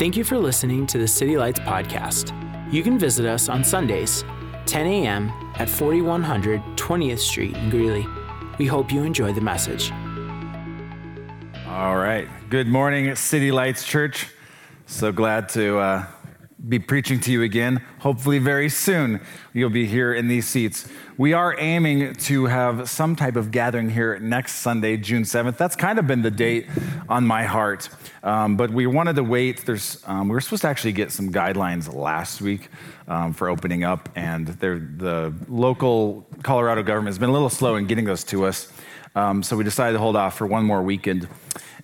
Thank you for listening to the City Lights podcast. You can visit us on Sundays, 10 a.m. at 4100 20th Street in Greeley. We hope you enjoy the message. All right. Good morning, City Lights Church. So glad to uh, be preaching to you again. Hopefully, very soon, you'll be here in these seats. We are aiming to have some type of gathering here next Sunday, June 7th. That's kind of been the date on my heart. Um, but we wanted to wait. There's, um, we were supposed to actually get some guidelines last week um, for opening up, and the local Colorado government has been a little slow in getting those to us. Um, so we decided to hold off for one more weekend.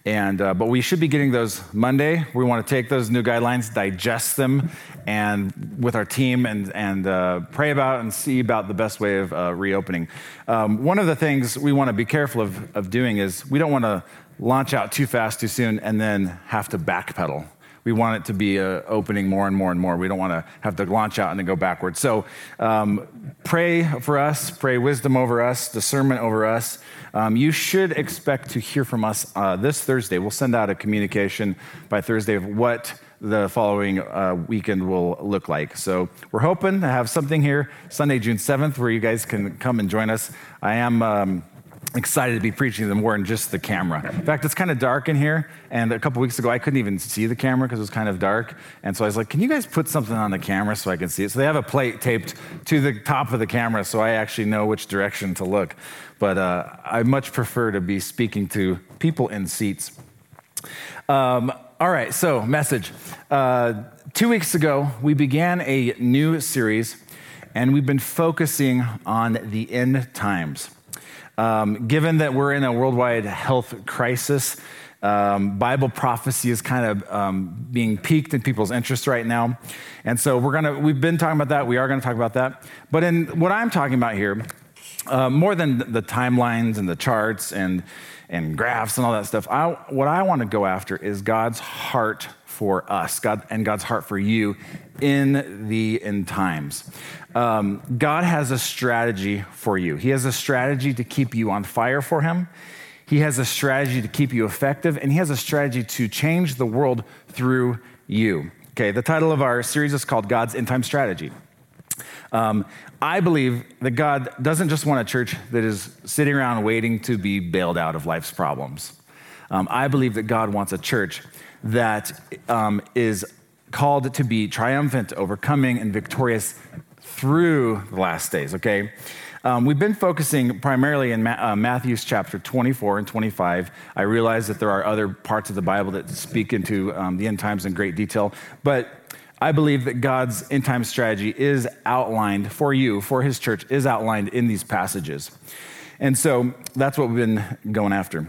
And, uh, but we should be getting those Monday. We want to take those new guidelines, digest them, and with our team, and, and uh, pray about and see about the best way of uh, reopening. Um, one of the things we want to be careful of, of doing is we don't want to launch out too fast too soon and then have to backpedal. We want it to be uh, opening more and more and more. We don't want to have to launch out and then go backwards. So um, pray for us, pray wisdom over us, discernment over us. Um, you should expect to hear from us uh, this Thursday. We'll send out a communication by Thursday of what the following uh, weekend will look like. So we're hoping to have something here Sunday, June 7th, where you guys can come and join us. I am. Um, excited to be preaching to them more than just the camera. In fact, it's kind of dark in here. And a couple weeks ago, I couldn't even see the camera because it was kind of dark. And so I was like, can you guys put something on the camera so I can see it? So they have a plate taped to the top of the camera so I actually know which direction to look. But uh, I much prefer to be speaking to people in seats. Um, all right, so message. Uh, two weeks ago, we began a new series, and we've been focusing on the end times. Um, given that we're in a worldwide health crisis, um, Bible prophecy is kind of um, being piqued in people's interest right now. And so we're gonna, we've been talking about that. We are gonna talk about that. But in what I'm talking about here, uh, more than the timelines and the charts and, and graphs and all that stuff, I, what I wanna go after is God's heart for us, God and God's heart for you in the end times. Um, God has a strategy for you. He has a strategy to keep you on fire for Him. He has a strategy to keep you effective, and He has a strategy to change the world through you. Okay, the title of our series is called God's End Time Strategy. Um, I believe that God doesn't just want a church that is sitting around waiting to be bailed out of life's problems. Um, I believe that God wants a church that um, is called to be triumphant, overcoming, and victorious through the last days, okay? Um, we've been focusing primarily in Ma- uh, Matthew's chapter 24 and 25. I realize that there are other parts of the Bible that speak into um, the end times in great detail, but I believe that God's end time strategy is outlined for you, for his church, is outlined in these passages. And so that's what we've been going after.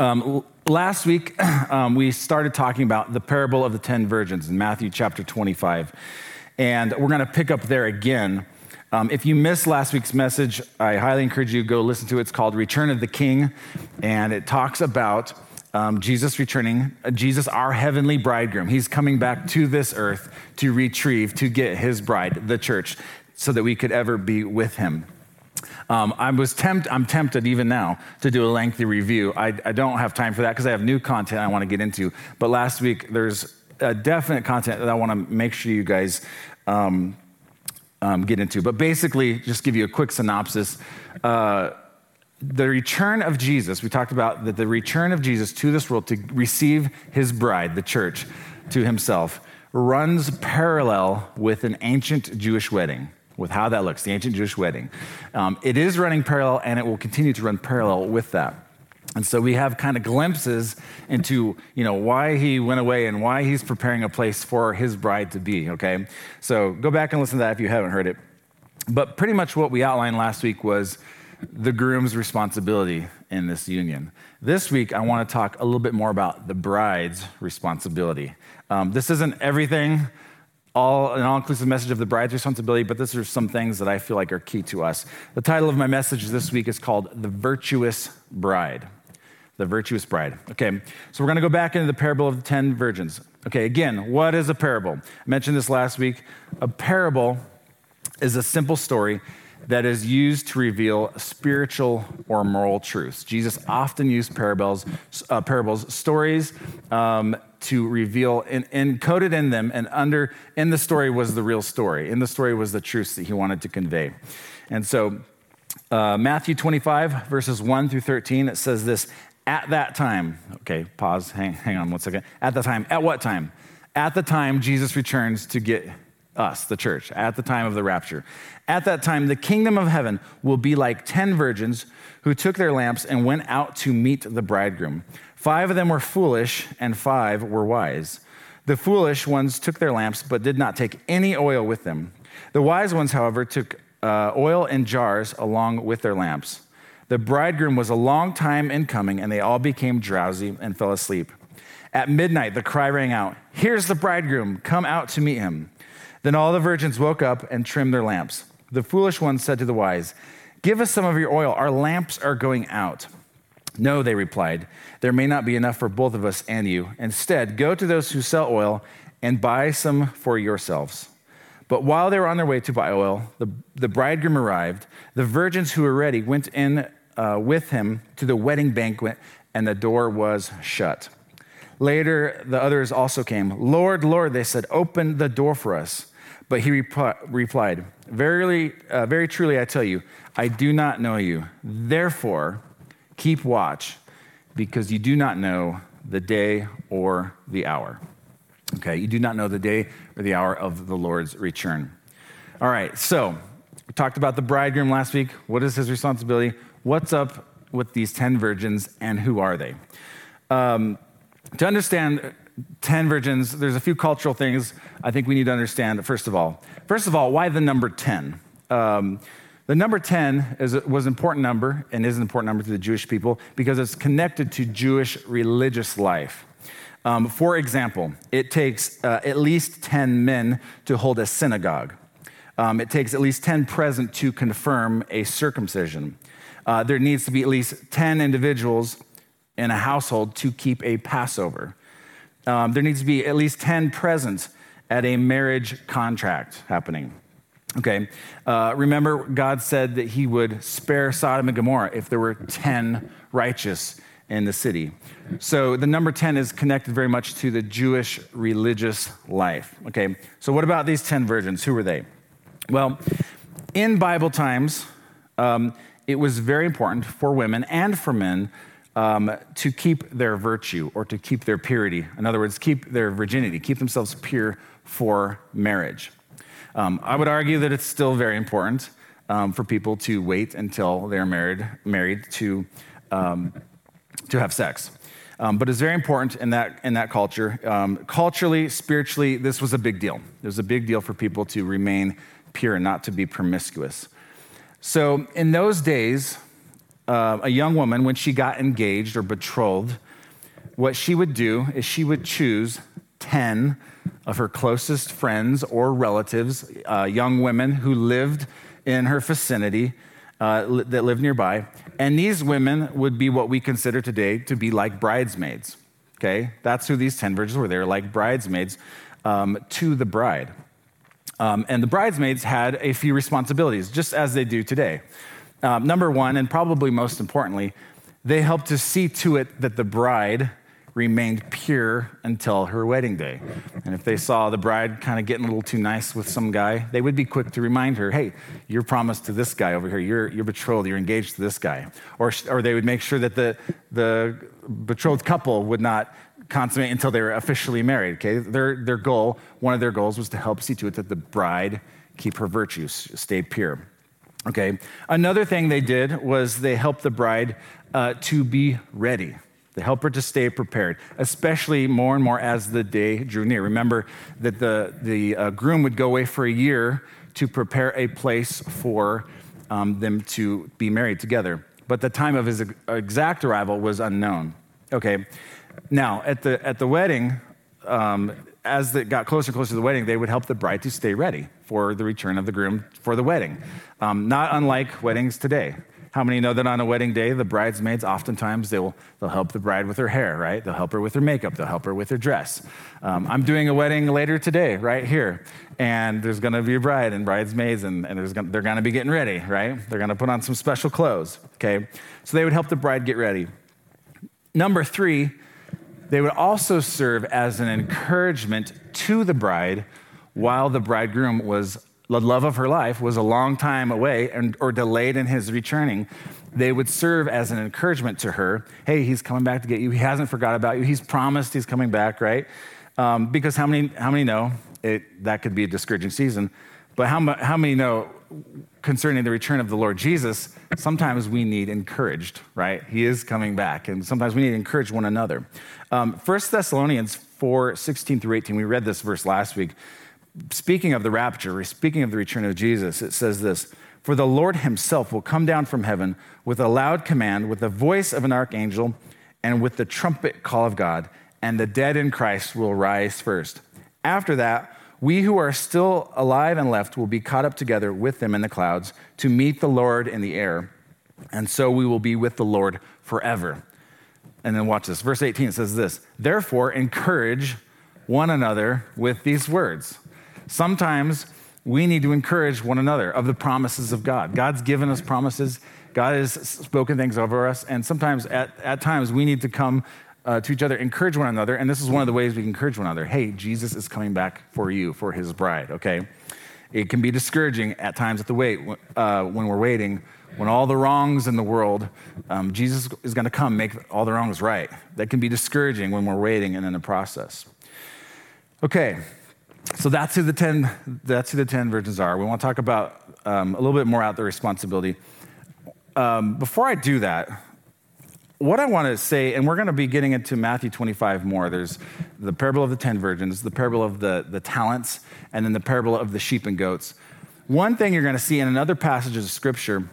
Um, last week, um, we started talking about the parable of the 10 virgins in Matthew chapter 25. And we're going to pick up there again. Um, if you missed last week's message, I highly encourage you to go listen to it. It's called Return of the King. And it talks about um, Jesus returning, uh, Jesus, our heavenly bridegroom. He's coming back to this earth to retrieve, to get his bride, the church, so that we could ever be with him. Um, I was tempt, I'm tempted even now to do a lengthy review. I, I don't have time for that because I have new content I want to get into. But last week, there's a definite content that I want to make sure you guys um, um, get into. But basically, just give you a quick synopsis. Uh, the return of Jesus, we talked about that the return of Jesus to this world to receive his bride, the church, to himself, runs parallel with an ancient Jewish wedding with how that looks, the ancient Jewish wedding. Um, it is running parallel and it will continue to run parallel with that. And so we have kind of glimpses into, you know, why he went away and why he's preparing a place for his bride to be, okay? So go back and listen to that if you haven't heard it. But pretty much what we outlined last week was the groom's responsibility in this union. This week, I want to talk a little bit more about the bride's responsibility. Um, this isn't everything all an all-inclusive message of the bride's responsibility, but these are some things that I feel like are key to us. The title of my message this week is called The Virtuous Bride. The Virtuous Bride. Okay, so we're gonna go back into the parable of the 10 virgins. Okay, again, what is a parable? I mentioned this last week. A parable is a simple story that is used to reveal spiritual or moral truths. Jesus often used parables, uh, parables stories um, to reveal, and encoded in them, and under in the story was the real story. In the story was the truths that he wanted to convey. And so, uh, Matthew 25, verses 1 through 13, it says this At that time, okay, pause, hang, hang on one second. At the time, at what time? At the time Jesus returns to get us, the church, at the time of the rapture. At that time, the kingdom of heaven will be like 10 virgins who took their lamps and went out to meet the bridegroom. Five of them were foolish, and five were wise. The foolish ones took their lamps, but did not take any oil with them. The wise ones, however, took uh, oil in jars along with their lamps. The bridegroom was a long time in coming, and they all became drowsy and fell asleep. At midnight, the cry rang out, Here's the bridegroom, come out to meet him. Then all the virgins woke up and trimmed their lamps. The foolish ones said to the wise, Give us some of your oil, our lamps are going out. No, they replied, There may not be enough for both of us and you. Instead, go to those who sell oil and buy some for yourselves. But while they were on their way to buy oil, the, the bridegroom arrived. The virgins who were ready went in uh, with him to the wedding banquet, and the door was shut. Later, the others also came. Lord, Lord, they said, open the door for us. But he replied, Verily, uh, very truly, I tell you, I do not know you. Therefore, keep watch, because you do not know the day or the hour. Okay, you do not know the day or the hour of the Lord's return. All right, so we talked about the bridegroom last week. What is his responsibility? What's up with these 10 virgins, and who are they? Um, to understand 10 virgins, there's a few cultural things I think we need to understand, first of all. First of all, why the number 10? Um, the number 10 is, was an important number and is an important number to the Jewish people because it's connected to Jewish religious life. Um, for example, it takes uh, at least 10 men to hold a synagogue. Um, it takes at least 10 present to confirm a circumcision. Uh, there needs to be at least 10 individuals in a household to keep a Passover. Um, there needs to be at least 10 present at a marriage contract happening. Okay, uh, remember, God said that He would spare Sodom and Gomorrah if there were 10 righteous in the city. So the number 10 is connected very much to the Jewish religious life. Okay, so what about these 10 virgins? Who were they? Well, in Bible times, um, it was very important for women and for men um, to keep their virtue or to keep their purity. In other words, keep their virginity, keep themselves pure for marriage. Um, I would argue that it's still very important um, for people to wait until they're married, married to, um, to have sex. Um, but it's very important in that, in that culture. Um, culturally, spiritually, this was a big deal. It was a big deal for people to remain pure and not to be promiscuous. So in those days, uh, a young woman, when she got engaged or betrothed, what she would do is she would choose 10 of her closest friends or relatives, uh, young women who lived in her vicinity, uh, li- that lived nearby. And these women would be what we consider today to be like bridesmaids. Okay? That's who these 10 virgins were. They were like bridesmaids um, to the bride. Um, and the bridesmaids had a few responsibilities, just as they do today. Um, number one, and probably most importantly, they helped to see to it that the bride remained pure until her wedding day. And if they saw the bride kind of getting a little too nice with some guy, they would be quick to remind her, hey, you're promised to this guy over here. You're, you're betrothed. You're engaged to this guy. Or, or they would make sure that the, the betrothed couple would not consummate until they were officially married. Okay, their, their goal, one of their goals was to help see to it that the bride keep her virtues, stay pure. Okay. Another thing they did was they helped the bride uh, to be ready. They helped her to stay prepared, especially more and more as the day drew near. Remember that the, the uh, groom would go away for a year to prepare a place for um, them to be married together. But the time of his exact arrival was unknown. Okay. Now, at the, at the wedding, um, as it got closer and closer to the wedding, they would help the bride to stay ready for the return of the groom for the wedding. Um, not unlike weddings today. How many know that on a wedding day, the bridesmaids oftentimes they'll, they'll help the bride with her hair, right? They'll help her with her makeup, they'll help her with her dress. Um, I'm doing a wedding later today, right here, and there's gonna be a bride and bridesmaids, and, and gonna, they're gonna be getting ready, right? They're gonna put on some special clothes, okay? So they would help the bride get ready. Number three, they would also serve as an encouragement to the bride while the bridegroom was the love of her life was a long time away and, or delayed in his returning, they would serve as an encouragement to her. Hey, he's coming back to get you. He hasn't forgot about you. He's promised he's coming back, right? Um, because how many, how many know it, that could be a discouraging season? But how, how many know concerning the return of the Lord Jesus, sometimes we need encouraged, right? He is coming back, and sometimes we need to encourage one another. Um, 1 Thessalonians 4 16 through 18, we read this verse last week speaking of the rapture, speaking of the return of Jesus, it says this For the Lord himself will come down from heaven with a loud command, with the voice of an archangel, and with the trumpet call of God, and the dead in Christ will rise first. After that, we who are still alive and left will be caught up together with them in the clouds to meet the Lord in the air. And so we will be with the Lord forever. And then watch this. Verse 18 says this Therefore, encourage one another with these words. Sometimes we need to encourage one another of the promises of God. God's given us promises, God has spoken things over us, and sometimes at, at times we need to come uh, to each other, encourage one another. And this is one of the ways we can encourage one another. Hey, Jesus is coming back for you, for his bride, okay? It can be discouraging at times at the wait, uh, when we're waiting, when all the wrongs in the world, um, Jesus is going to come make all the wrongs right. That can be discouraging when we're waiting and in the process. Okay, so that's who the 10, that's who the 10 virgins are. We want to talk about um, a little bit more out the responsibility. Um, before I do that, what I want to say, and we're going to be getting into Matthew 25 more. There's the parable of the 10 virgins, the parable of the, the talents, and then the parable of the sheep and goats. One thing you're going to see in another passage of scripture,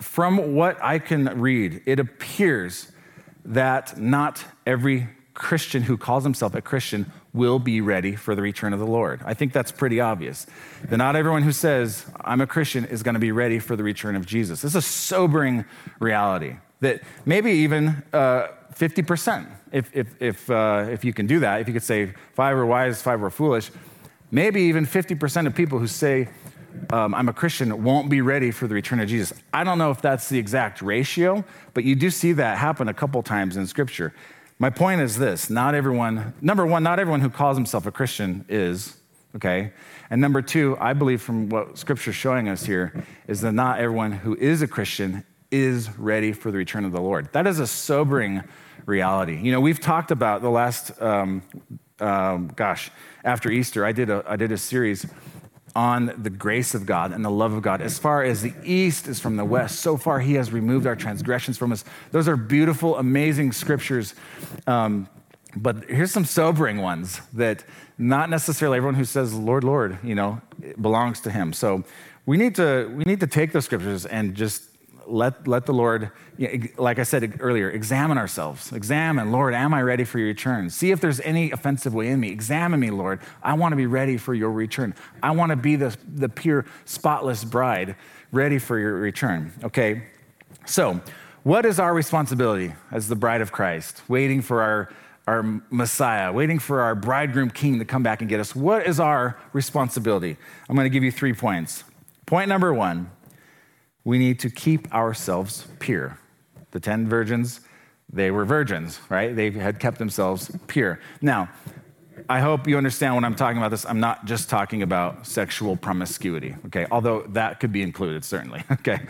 from what I can read, it appears that not every Christian who calls himself a Christian will be ready for the return of the Lord. I think that's pretty obvious. That not everyone who says, I'm a Christian, is going to be ready for the return of Jesus. This is a sobering reality that maybe even uh, 50%, if, if, if, uh, if you can do that, if you could say five are wise, five are foolish, maybe even 50% of people who say, um, I'm a Christian, won't be ready for the return of Jesus. I don't know if that's the exact ratio, but you do see that happen a couple times in Scripture. My point is this not everyone, number one, not everyone who calls himself a Christian is, okay? And number two, I believe from what scripture's showing us here is that not everyone who is a Christian is ready for the return of the Lord. That is a sobering reality. You know, we've talked about the last, um, um, gosh, after Easter, I did a, I did a series on the grace of God and the love of God. As far as the east is from the west, so far he has removed our transgressions from us. Those are beautiful, amazing scriptures. Um, but here's some sobering ones that not necessarily everyone who says Lord, Lord, you know, belongs to him. So we need to we need to take those scriptures and just let, let the Lord, like I said earlier, examine ourselves. Examine, Lord, am I ready for your return? See if there's any offensive way in me. Examine me, Lord. I want to be ready for your return. I want to be the, the pure, spotless bride ready for your return. Okay? So, what is our responsibility as the bride of Christ, waiting for our, our Messiah, waiting for our bridegroom king to come back and get us? What is our responsibility? I'm going to give you three points. Point number one we need to keep ourselves pure. The 10 virgins, they were virgins, right? They had kept themselves pure. Now, I hope you understand when I'm talking about this, I'm not just talking about sexual promiscuity, okay? Although that could be included, certainly, okay?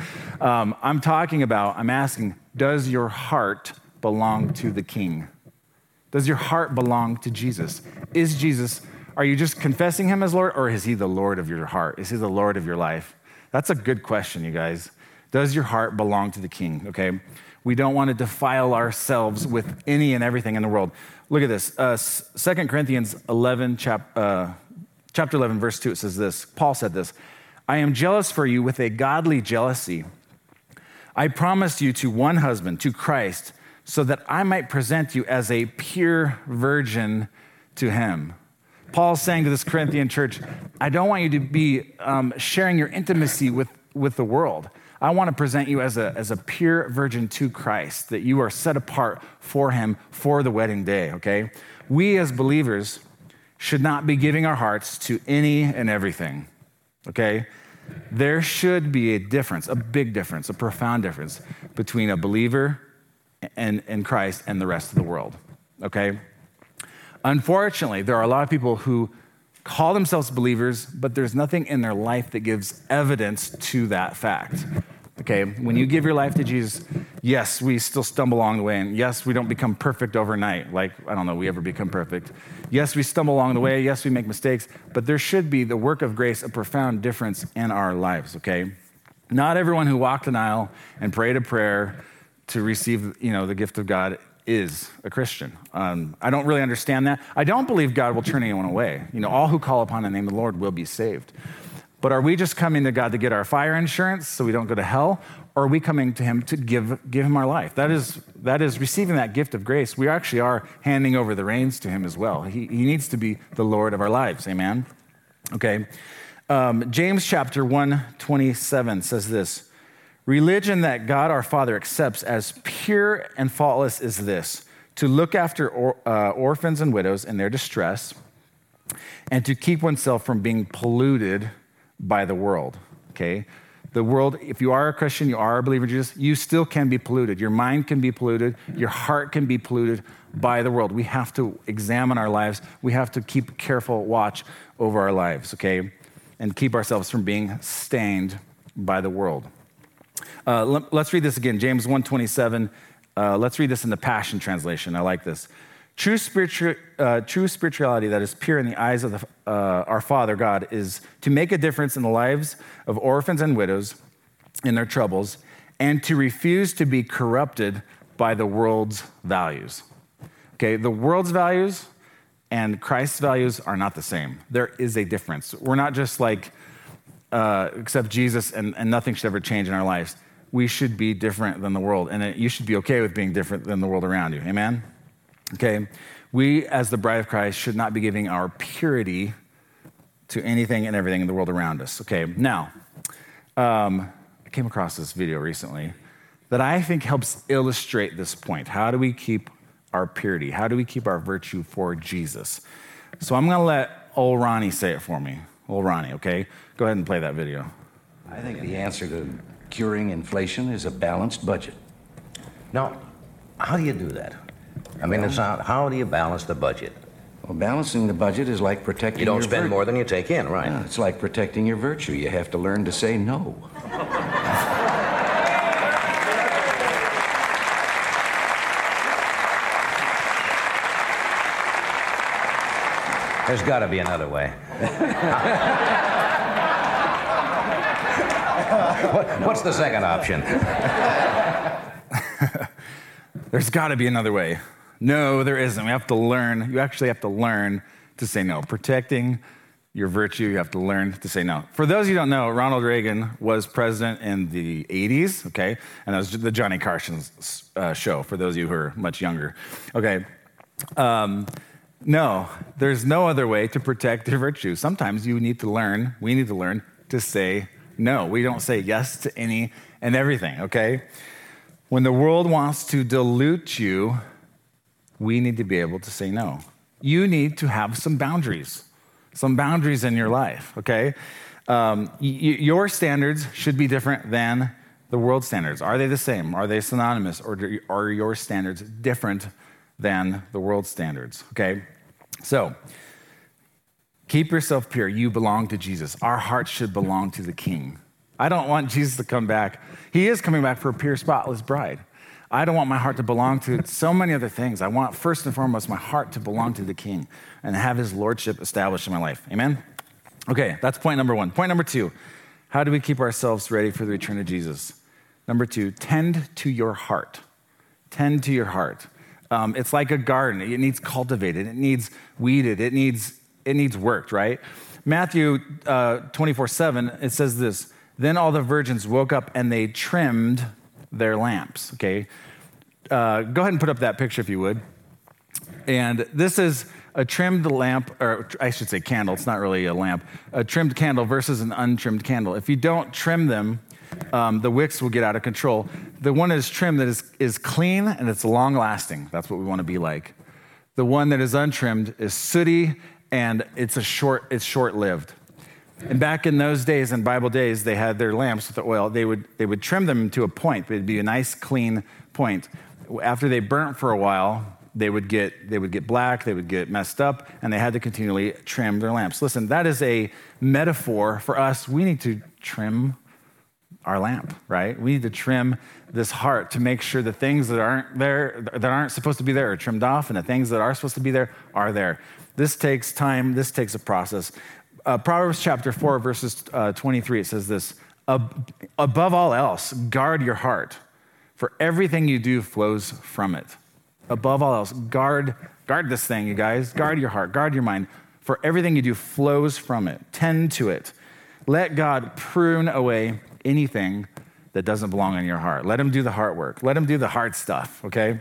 Um, I'm talking about, I'm asking, does your heart belong to the King? Does your heart belong to Jesus? Is Jesus, are you just confessing him as Lord, or is he the Lord of your heart? Is he the Lord of your life? That's a good question, you guys. Does your heart belong to the king? Okay. We don't want to defile ourselves with any and everything in the world. Look at this. Uh, 2 Corinthians 11, chap, uh, chapter 11, verse 2, it says this. Paul said this I am jealous for you with a godly jealousy. I promised you to one husband, to Christ, so that I might present you as a pure virgin to him. Paul's saying to this Corinthian church, I don't want you to be um, sharing your intimacy with, with the world. I want to present you as a, as a pure virgin to Christ, that you are set apart for him for the wedding day, okay? We as believers should not be giving our hearts to any and everything, okay? There should be a difference, a big difference, a profound difference between a believer and, and Christ and the rest of the world, okay? Unfortunately, there are a lot of people who call themselves believers, but there's nothing in their life that gives evidence to that fact. Okay, when you give your life to Jesus, yes, we still stumble along the way, and yes, we don't become perfect overnight. Like, I don't know, we ever become perfect. Yes, we stumble along the way. Yes, we make mistakes, but there should be the work of grace a profound difference in our lives, okay? Not everyone who walked an aisle and prayed a prayer to receive, you know, the gift of God is a Christian. Um, I don't really understand that. I don't believe God will turn anyone away. You know, all who call upon the name of the Lord will be saved. But are we just coming to God to get our fire insurance so we don't go to hell? Or are we coming to Him to give, give Him our life? That is, that is receiving that gift of grace. We actually are handing over the reins to Him as well. He, he needs to be the Lord of our lives. Amen? Okay. Um, James chapter 1 27 says this Religion that God our Father accepts as pure and faultless is this to look after or, uh, orphans and widows in their distress and to keep oneself from being polluted by the world. Okay? The world, if you are a Christian, you are a believer in Jesus, you still can be polluted. Your mind can be polluted, your heart can be polluted by the world. We have to examine our lives. We have to keep careful watch over our lives, okay? And keep ourselves from being stained by the world. Uh, let, us read this again, James 1:27. Uh, let's read this in the Passion Translation. I like this. True, uh, true spirituality that is pure in the eyes of the, uh, our Father God is to make a difference in the lives of orphans and widows in their troubles and to refuse to be corrupted by the world's values. Okay, the world's values and Christ's values are not the same. There is a difference. We're not just like, uh, except Jesus and, and nothing should ever change in our lives. We should be different than the world, and you should be okay with being different than the world around you. Amen? Okay, we as the bride of Christ should not be giving our purity to anything and everything in the world around us. Okay, now, um, I came across this video recently that I think helps illustrate this point. How do we keep our purity? How do we keep our virtue for Jesus? So I'm going to let old Ronnie say it for me. Old Ronnie, okay? Go ahead and play that video. I think the answer to curing inflation is a balanced budget. Now, how do you do that? I mean, it's not, how do you balance the budget? Well, balancing the budget is like protecting. You don't your spend vir- more than you take in, right? Yeah, it's like protecting your virtue. You have to learn to say no. There's got to be another way. what, what's the second option? There's got to be another way. No, there isn't. We have to learn. You actually have to learn to say no. Protecting your virtue, you have to learn to say no. For those of you who don't know, Ronald Reagan was president in the 80s, okay? And that was the Johnny Carson uh, show, for those of you who are much younger. Okay. Um, no, there's no other way to protect your virtue. Sometimes you need to learn, we need to learn to say no. We don't say yes to any and everything, okay? When the world wants to dilute you, we need to be able to say no. You need to have some boundaries, some boundaries in your life, okay? Um, y- your standards should be different than the world standards. Are they the same? Are they synonymous? Or are your standards different than the world standards, okay? So, keep yourself pure. You belong to Jesus. Our hearts should belong to the King. I don't want Jesus to come back. He is coming back for a pure, spotless bride. I don't want my heart to belong to so many other things. I want, first and foremost, my heart to belong to the King and have his lordship established in my life. Amen? Okay, that's point number one. Point number two how do we keep ourselves ready for the return of Jesus? Number two, tend to your heart. Tend to your heart. Um, it's like a garden, it needs cultivated, it needs weeded, it needs, it needs worked, right? Matthew uh, 24 7, it says this Then all the virgins woke up and they trimmed their lamps. Okay, uh, go ahead and put up that picture if you would. And this is a trimmed lamp, or I should say candle, it's not really a lamp, a trimmed candle versus an untrimmed candle. If you don't trim them, um, the wicks will get out of control. The one that is trimmed that is, is clean and it's long lasting. That's what we want to be like. The one that is untrimmed is sooty and it's a short, it's short lived. And back in those days, in Bible days, they had their lamps with the oil. They would, they would trim them to a point, it'd be a nice, clean point. After they burnt for a while, they would get they would get black, they would get messed up, and they had to continually trim their lamps. Listen, that is a metaphor for us. We need to trim our lamp, right? We need to trim this heart to make sure the things that aren't there, that aren't supposed to be there, are trimmed off, and the things that are supposed to be there are there. This takes time. This takes a process. Uh, Proverbs chapter four, verses uh, 23. It says this: Above all else, guard your heart, for everything you do flows from it. Above all else, guard guard this thing, you guys. Guard your heart. Guard your mind, for everything you do flows from it. Tend to it. Let God prune away anything that doesn't belong in your heart. Let him do the heart work. Let him do the hard stuff, okay?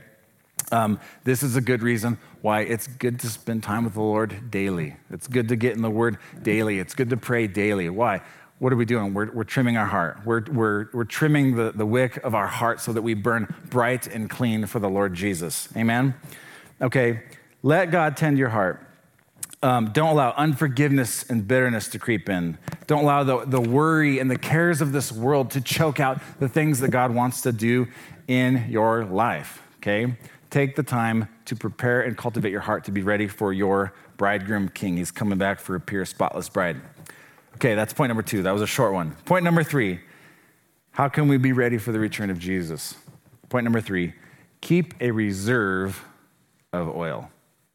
Um, this is a good reason why it's good to spend time with the Lord daily. It's good to get in the Word daily. It's good to pray daily. Why? What are we doing? We're, we're trimming our heart. We're, we're, we're trimming the, the wick of our heart so that we burn bright and clean for the Lord Jesus. Amen? Okay, let God tend your heart. Um, don't allow unforgiveness and bitterness to creep in. Don't allow the, the worry and the cares of this world to choke out the things that God wants to do in your life. Okay? Take the time to prepare and cultivate your heart to be ready for your bridegroom king. He's coming back for a pure, spotless bride. Okay, that's point number two. That was a short one. Point number three how can we be ready for the return of Jesus? Point number three keep a reserve of oil.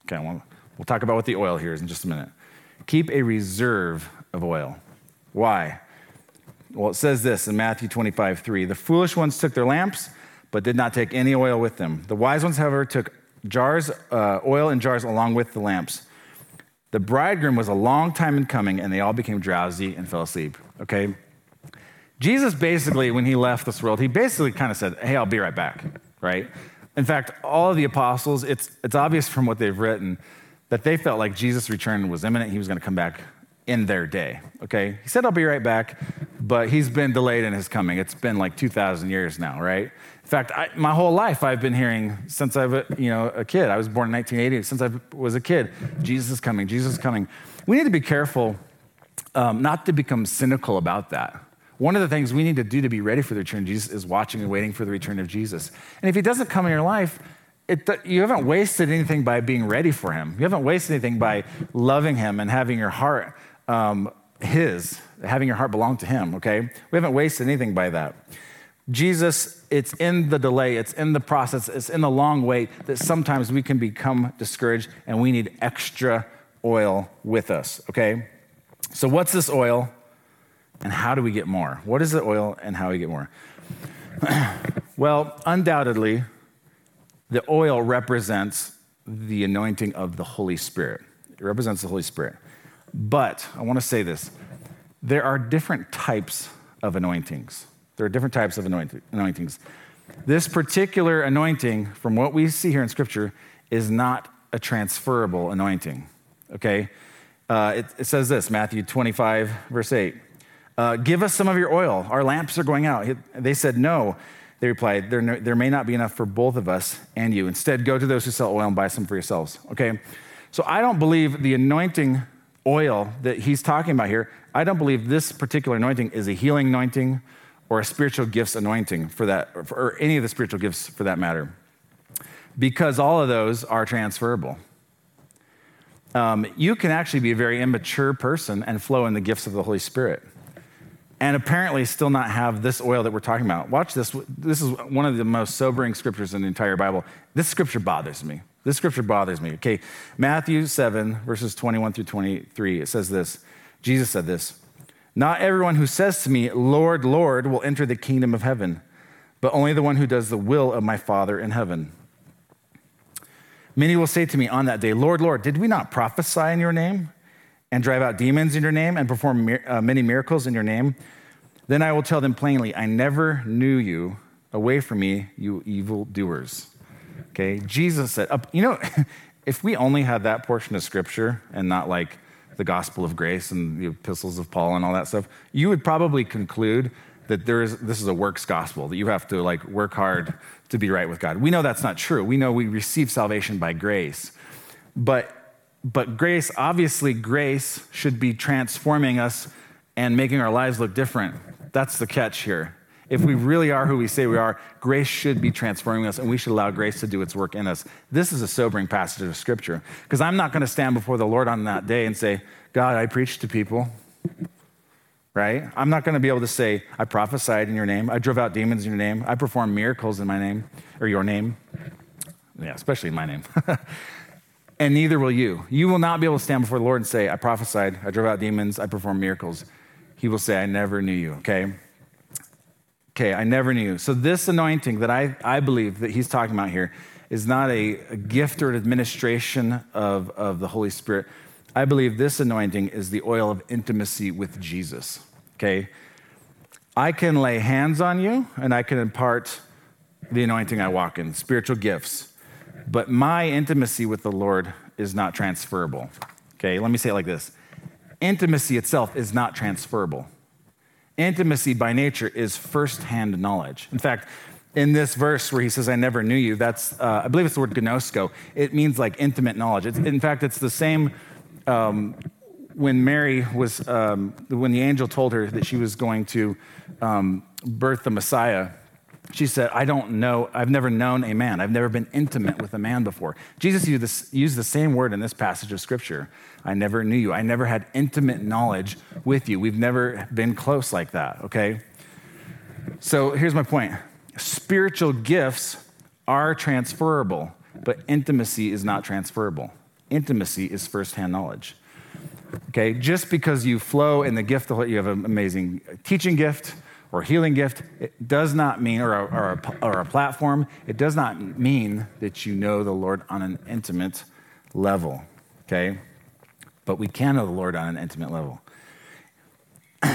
Okay, We'll talk about what the oil here is in just a minute. Keep a reserve of oil. Why? Well, it says this in Matthew 25, 3. The foolish ones took their lamps, but did not take any oil with them. The wise ones, however, took jars, uh, oil in jars along with the lamps. The bridegroom was a long time in coming, and they all became drowsy and fell asleep. Okay? Jesus basically, when he left this world, he basically kind of said, Hey, I'll be right back, right? In fact, all of the apostles, it's, it's obvious from what they've written that they felt like Jesus' return was imminent. He was going to come back in their day. Okay? He said, I'll be right back, but he's been delayed in his coming. It's been like 2,000 years now, right? In fact, I, my whole life I've been hearing since I've, you know, a kid. I was born in 1980. Since I was a kid, Jesus is coming, Jesus is coming. We need to be careful um, not to become cynical about that. One of the things we need to do to be ready for the return of Jesus is watching and waiting for the return of Jesus. And if he doesn't come in your life, it, you haven't wasted anything by being ready for him. You haven't wasted anything by loving him and having your heart um, his, having your heart belong to him, okay? We haven't wasted anything by that. Jesus, it's in the delay, it's in the process, it's in the long wait that sometimes we can become discouraged and we need extra oil with us, okay? So, what's this oil and how do we get more? What is the oil and how do we get more? well, undoubtedly, the oil represents the anointing of the Holy Spirit. It represents the Holy Spirit. But I want to say this there are different types of anointings. There are different types of anointings. This particular anointing, from what we see here in Scripture, is not a transferable anointing. Okay? Uh, it, it, says this Matthew 25, verse 8. Uh, Give us some of your oil. Our lamps are going out. They said, No. They replied, there, no, there may not be enough for both of us and you. Instead, go to those who sell oil and buy some for yourselves. Okay? So I don't believe the anointing oil that he's talking about here, I don't believe this particular anointing is a healing anointing or a spiritual gifts anointing for that, or any of the spiritual gifts for that matter, because all of those are transferable. Um, you can actually be a very immature person and flow in the gifts of the Holy Spirit and apparently still not have this oil that we're talking about. Watch this. This is one of the most sobering scriptures in the entire Bible. This scripture bothers me. This scripture bothers me. Okay, Matthew 7, verses 21 through 23, it says this Jesus said this Not everyone who says to me, Lord, Lord, will enter the kingdom of heaven, but only the one who does the will of my Father in heaven. Many will say to me on that day, Lord, Lord, did we not prophesy in your name? And drive out demons in your name and perform uh, many miracles in your name, then I will tell them plainly, I never knew you. Away from me, you evil doers. Okay, Jesus said, you know, if we only had that portion of scripture and not like the gospel of grace and the epistles of Paul and all that stuff, you would probably conclude that there is this is a works gospel that you have to like work hard to be right with God. We know that's not true. We know we receive salvation by grace. But but grace, obviously grace should be transforming us and making our lives look different. That's the catch here. If we really are who we say we are, grace should be transforming us and we should allow grace to do its work in us. This is a sobering passage of scripture because I'm not going to stand before the Lord on that day and say, God, I preached to people right? I'm not going to be able to say, I prophesied in your name, I drove out demons in your name, I performed miracles in my name, or your name. Yeah, especially in my name. and neither will you. You will not be able to stand before the Lord and say, I prophesied, I drove out demons, I performed miracles. He will say, I never knew you, okay? Okay, I never knew. So, this anointing that I, I believe that he's talking about here is not a, a gift or an administration of, of the Holy Spirit, I believe this anointing is the oil of intimacy with Jesus. Okay? I can lay hands on you and I can impart the anointing I walk in, spiritual gifts. But my intimacy with the Lord is not transferable. Okay, let me say it like this intimacy itself is not transferable. Intimacy by nature is firsthand knowledge. In fact, in this verse where he says, I never knew you, that's, uh, I believe it's the word gnosko. It means like intimate knowledge. It's, in fact, it's the same um, when Mary was, um, when the angel told her that she was going to um, birth the Messiah, she said, I don't know, I've never known a man. I've never been intimate with a man before. Jesus used, this, used the same word in this passage of scripture. I never knew you. I never had intimate knowledge with you. We've never been close like that, okay? So here's my point spiritual gifts are transferable, but intimacy is not transferable. Intimacy is firsthand knowledge. Okay, just because you flow in the gift, you have an amazing teaching gift or healing gift, it does not mean, or a, or, a, or a platform, it does not mean that you know the Lord on an intimate level. Okay? But we can know the Lord on an intimate level.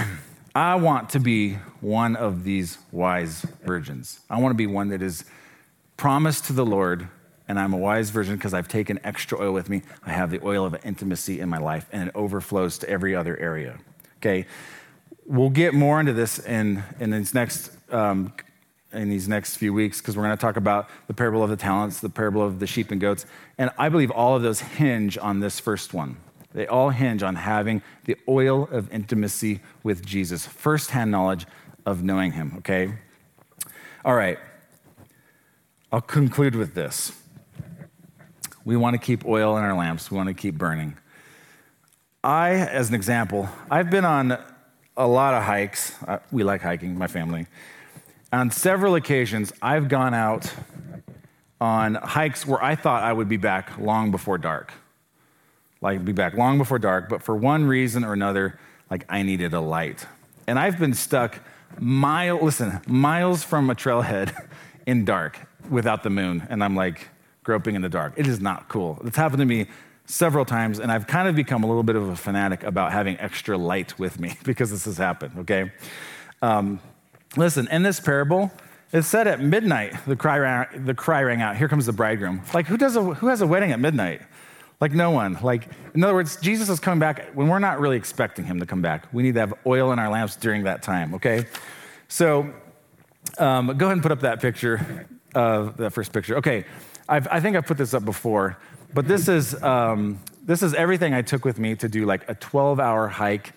I want to be one of these wise virgins. I want to be one that is promised to the Lord and I'm a wise virgin because I've taken extra oil with me. I have the oil of intimacy in my life, and it overflows to every other area. Okay, we'll get more into this in in these next um, in these next few weeks because we're going to talk about the parable of the talents, the parable of the sheep and goats, and I believe all of those hinge on this first one. They all hinge on having the oil of intimacy with Jesus, firsthand knowledge of knowing Him. Okay, all right. I'll conclude with this. We want to keep oil in our lamps, we want to keep burning. I, as an example, I've been on a lot of hikes. We like hiking, my family. On several occasions, I've gone out on hikes where I thought I would be back long before dark. Like, be back long before dark, but for one reason or another, like, I needed a light. And I've been stuck mile, listen, miles from a trailhead in dark without the moon. And I'm like, groping in the dark. It is not cool. It's happened to me several times, and I've kind of become a little bit of a fanatic about having extra light with me because this has happened, okay? Um, listen, in this parable, it's said at midnight, the cry, rang, the cry rang out, here comes the bridegroom. Like, who, does a, who has a wedding at midnight? Like, no one. Like, in other words, Jesus is coming back when we're not really expecting him to come back. We need to have oil in our lamps during that time, okay? So, um, go ahead and put up that picture, uh, that first picture. Okay, I've, i think I've put this up before, but this is, um, this is everything I took with me to do like a 12 hour hike,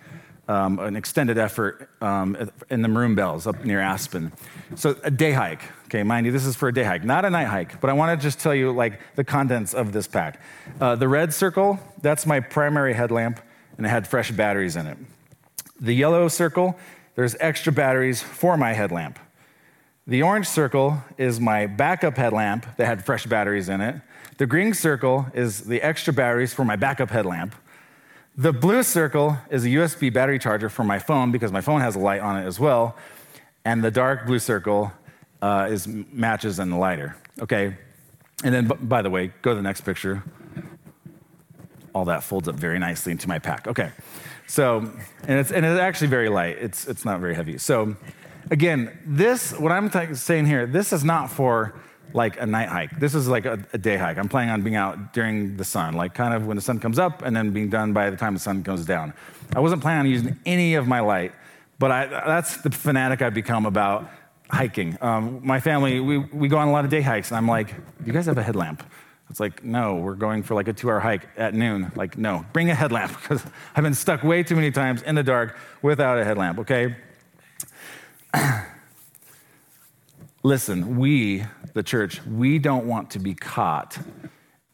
um, an extended effort um, in the Maroon Bells up near Aspen. So a day hike. Okay, mind you, this is for a day hike, not a night hike, but I want to just tell you like the contents of this pack. Uh, the red circle, that's my primary headlamp, and it had fresh batteries in it. The yellow circle, there's extra batteries for my headlamp. The orange circle is my backup headlamp that had fresh batteries in it. The green circle is the extra batteries for my backup headlamp. The blue circle is a USB battery charger for my phone because my phone has a light on it as well. And the dark blue circle uh, is matches and the lighter. Okay. And then, by the way, go to the next picture. All that folds up very nicely into my pack. Okay. So, and it's, and it's actually very light. It's, it's not very heavy. So, Again, this, what I'm saying here, this is not for like a night hike. This is like a, a, day hike. I'm planning on being out during the sun, like kind of when the sun comes up and then being done by the time the sun goes down. I wasn't planning on using any of my light, but I, that's the fanatic I've become about hiking. Um, my family, we, we go on a lot of day hikes, and I'm like, do you guys have a headlamp? It's like, no, we're going for like a two hour hike at noon. Like, no, bring a headlamp because I've been stuck way too many times in the dark without a headlamp, okay? Listen, we, the church, we don't want to be caught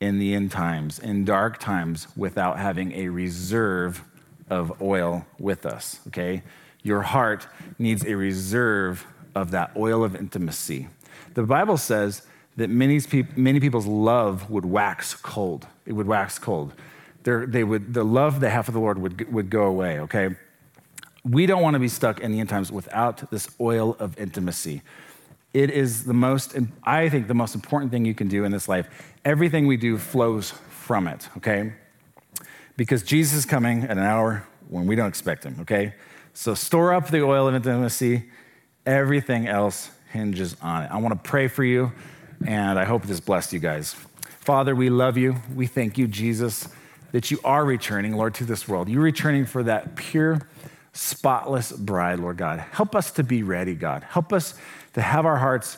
in the end times, in dark times, without having a reserve of oil with us, okay? Your heart needs a reserve of that oil of intimacy. The Bible says that many, many people's love would wax cold. It would wax cold. They would, the love they have for the Lord would, would go away, okay? We don't want to be stuck in the end times without this oil of intimacy. It is the most, I think, the most important thing you can do in this life. Everything we do flows from it, okay? Because Jesus is coming at an hour when we don't expect him, okay? So store up the oil of intimacy. Everything else hinges on it. I want to pray for you, and I hope this blessed you guys. Father, we love you. We thank you, Jesus, that you are returning, Lord, to this world. You're returning for that pure, spotless bride, Lord God. Help us to be ready, God. Help us to have our hearts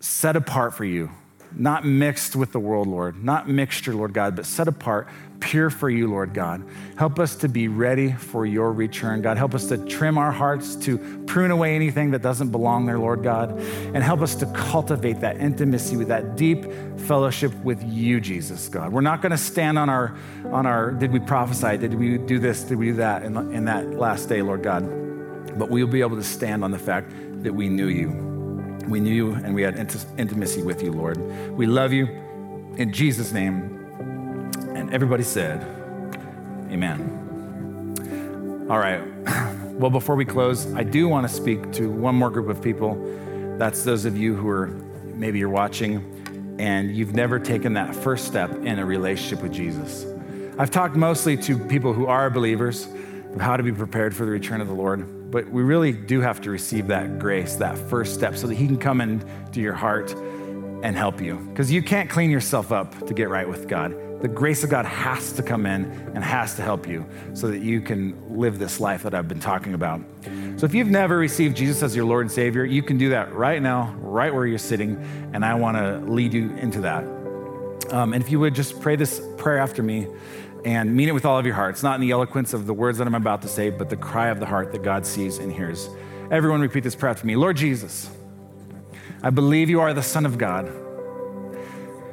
set apart for you, not mixed with the world, Lord, not mixture, Lord God, but set apart pure for you, Lord God. Help us to be ready for your return, God. Help us to trim our hearts, to prune away anything that doesn't belong there, Lord God. And help us to cultivate that intimacy with that deep fellowship with you, Jesus, God. We're not going to stand on our, on our, did we prophesy? Did we do this? Did we do that in, in that last day, Lord God? But we'll be able to stand on the fact that we knew you. We knew you and we had intimacy with you, Lord. We love you. In Jesus' name, and everybody said, Amen. All right. Well, before we close, I do want to speak to one more group of people. That's those of you who are maybe you're watching and you've never taken that first step in a relationship with Jesus. I've talked mostly to people who are believers of how to be prepared for the return of the Lord, but we really do have to receive that grace, that first step, so that He can come into your heart and help you. Because you can't clean yourself up to get right with God the grace of God has to come in and has to help you so that you can live this life that I've been talking about. So if you've never received Jesus as your Lord and Savior, you can do that right now, right where you're sitting, and I want to lead you into that. Um, and if you would just pray this prayer after me and mean it with all of your heart. It's not in the eloquence of the words that I'm about to say, but the cry of the heart that God sees and hears. Everyone repeat this prayer after me Lord Jesus, I believe you are the Son of God.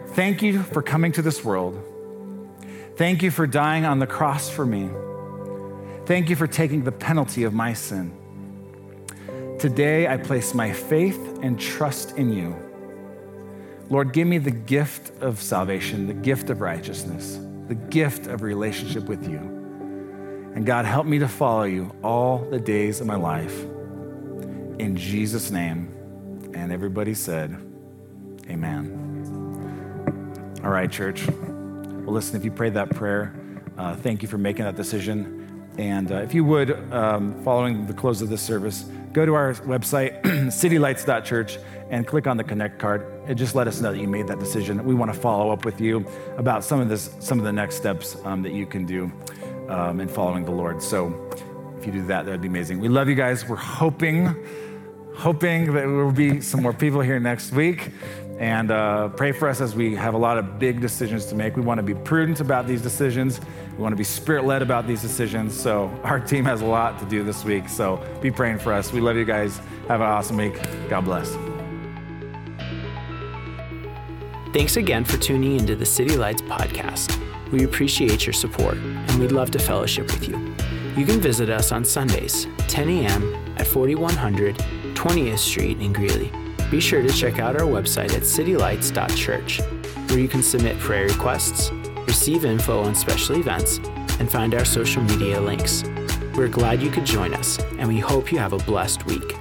Thank you for coming to this world Thank you for dying on the cross for me. Thank you for taking the penalty of my sin. Today, I place my faith and trust in you. Lord, give me the gift of salvation, the gift of righteousness, the gift of relationship with you. And God, help me to follow you all the days of my life. In Jesus' name. And everybody said, Amen. All right, church. Well, listen, if you prayed that prayer, uh, thank you for making that decision. And uh, if you would, um, following the close of this service, go to our website, citylights.church, and click on the connect card. And just let us know that you made that decision. We want to follow up with you about some of this, some of the next steps um, that you can do um, in following the Lord. So if you do that, that would be amazing. We love you guys. We're hoping, hoping that there will be some more people here next week. And uh, pray for us as we have a lot of big decisions to make. We want to be prudent about these decisions. We want to be spirit led about these decisions. So, our team has a lot to do this week. So, be praying for us. We love you guys. Have an awesome week. God bless. Thanks again for tuning into the City Lights podcast. We appreciate your support and we'd love to fellowship with you. You can visit us on Sundays, 10 a.m. at 4100 20th Street in Greeley be sure to check out our website at citylights.church, where you can submit prayer requests, receive info on special events, and find our social media links. We're glad you could join us, and we hope you have a blessed week.